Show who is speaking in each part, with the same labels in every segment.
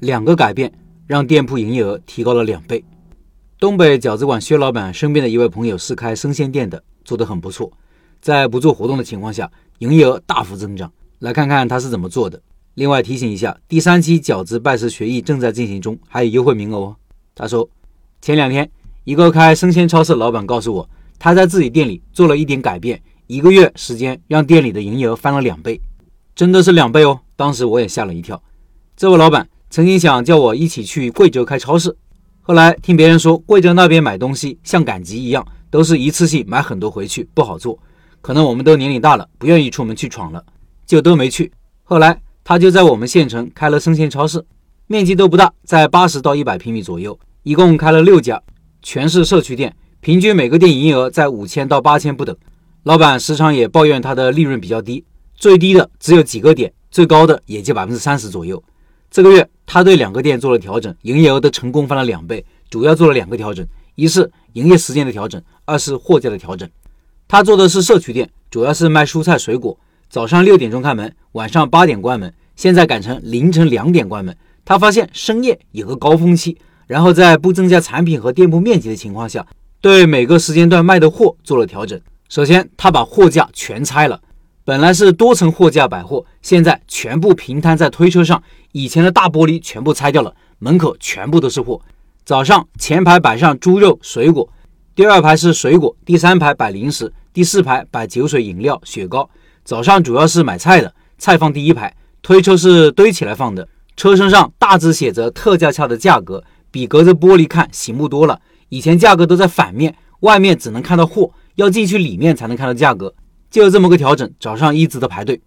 Speaker 1: 两个改变让店铺营业额提高了两倍。东北饺子馆薛老板身边的一位朋友是开生鲜店的，做得很不错，在不做活动的情况下，营业额大幅增长。来看看他是怎么做的。另外提醒一下，第三期饺子拜师学艺正在进行中，还有优惠名额哦。他说，前两天一个开生鲜超市老板告诉我，他在自己店里做了一点改变，一个月时间让店里的营业额翻了两倍，真的是两倍哦。当时我也吓了一跳。这位老板曾经想叫我一起去贵州开超市。后来听别人说，贵州那边买东西像赶集一样，都是一次性买很多回去，不好做。可能我们都年龄大了，不愿意出门去闯了，就都没去。后来他就在我们县城开了生鲜超市，面积都不大，在八十到一百平米左右，一共开了六家，全是社区店，平均每个店营业额在五千到八千不等。老板时常也抱怨他的利润比较低，最低的只有几个点，最高的也就百分之三十左右。这个月。他对两个店做了调整，营业额的成功翻了两倍。主要做了两个调整，一是营业时间的调整，二是货架的调整。他做的是社区店，主要是卖蔬菜水果，早上六点钟开门，晚上八点关门。现在改成凌晨两点关门。他发现深夜有个高峰期，然后在不增加产品和店铺面积的情况下，对每个时间段卖的货做了调整。首先，他把货架全拆了。本来是多层货架摆货，现在全部平摊在推车上。以前的大玻璃全部拆掉了，门口全部都是货。早上前排摆上猪肉、水果，第二排是水果，第三排摆零食，第四排摆酒水、饮料、雪糕。早上主要是买菜的，菜放第一排，推车是堆起来放的。车身上大字写着特价价的价格，比隔着玻璃看醒目多了。以前价格都在反面，外面只能看到货，要进去里面才能看到价格。就这么个调整，早上一直的排队。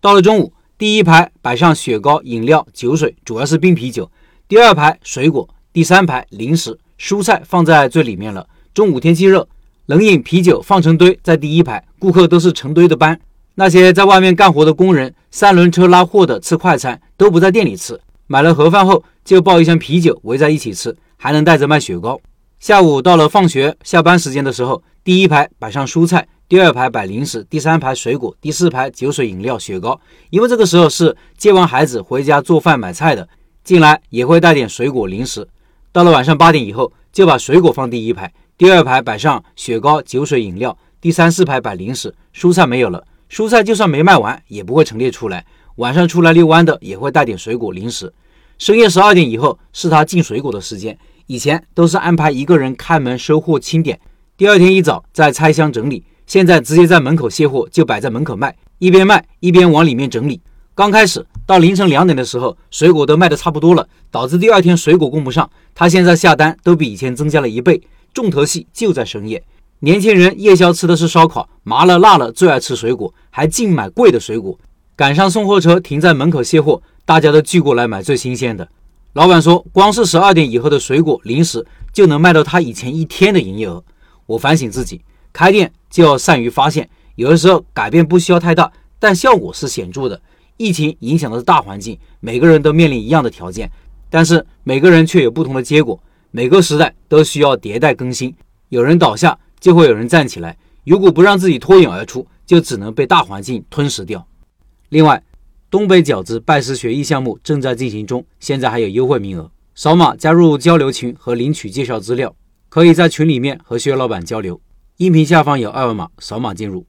Speaker 1: 到了中午，第一排摆上雪糕、饮料、酒水，主要是冰啤酒；第二排水果，第三排零食、蔬菜放在最里面了。中午天气热，冷饮、啤酒放成堆在第一排，顾客都是成堆的搬。那些在外面干活的工人、三轮车拉货的吃快餐都不在店里吃，买了盒饭后就抱一箱啤酒围在一起吃，还能带着卖雪糕。下午到了放学、下班时间的时候，第一排摆上蔬菜。第二排摆零食，第三排水果，第四排酒水、饮料、雪糕。因为这个时候是接完孩子回家做饭买菜的，进来也会带点水果零食。到了晚上八点以后，就把水果放第一排，第二排摆上雪糕、酒水、饮料，第三四排摆零食。蔬菜没有了，蔬菜就算没卖完，也不会陈列出来。晚上出来遛弯的也会带点水果零食。深夜十二点以后是他进水果的时间，以前都是安排一个人开门收货清点，第二天一早再拆箱整理。现在直接在门口卸货，就摆在门口卖，一边卖一边往里面整理。刚开始到凌晨两点的时候，水果都卖的差不多了，导致第二天水果供不上。他现在下单都比以前增加了一倍，重头戏就在深夜。年轻人夜宵吃的是烧烤，麻了辣了，最爱吃水果，还净买贵的水果。赶上送货车停在门口卸货，大家都聚过来买最新鲜的。老板说，光是十二点以后的水果零食就能卖到他以前一天的营业额。我反省自己。开店就要善于发现，有的时候改变不需要太大，但效果是显著的。疫情影响的是大环境，每个人都面临一样的条件，但是每个人却有不同的结果。每个时代都需要迭代更新，有人倒下就会有人站起来。如果不让自己脱颖而出，就只能被大环境吞噬掉。另外，东北饺子拜师学艺项目正在进行中，现在还有优惠名额，扫码加入交流群和领取介绍资料，可以在群里面和薛老板交流。音频下方有二维码，扫码进入。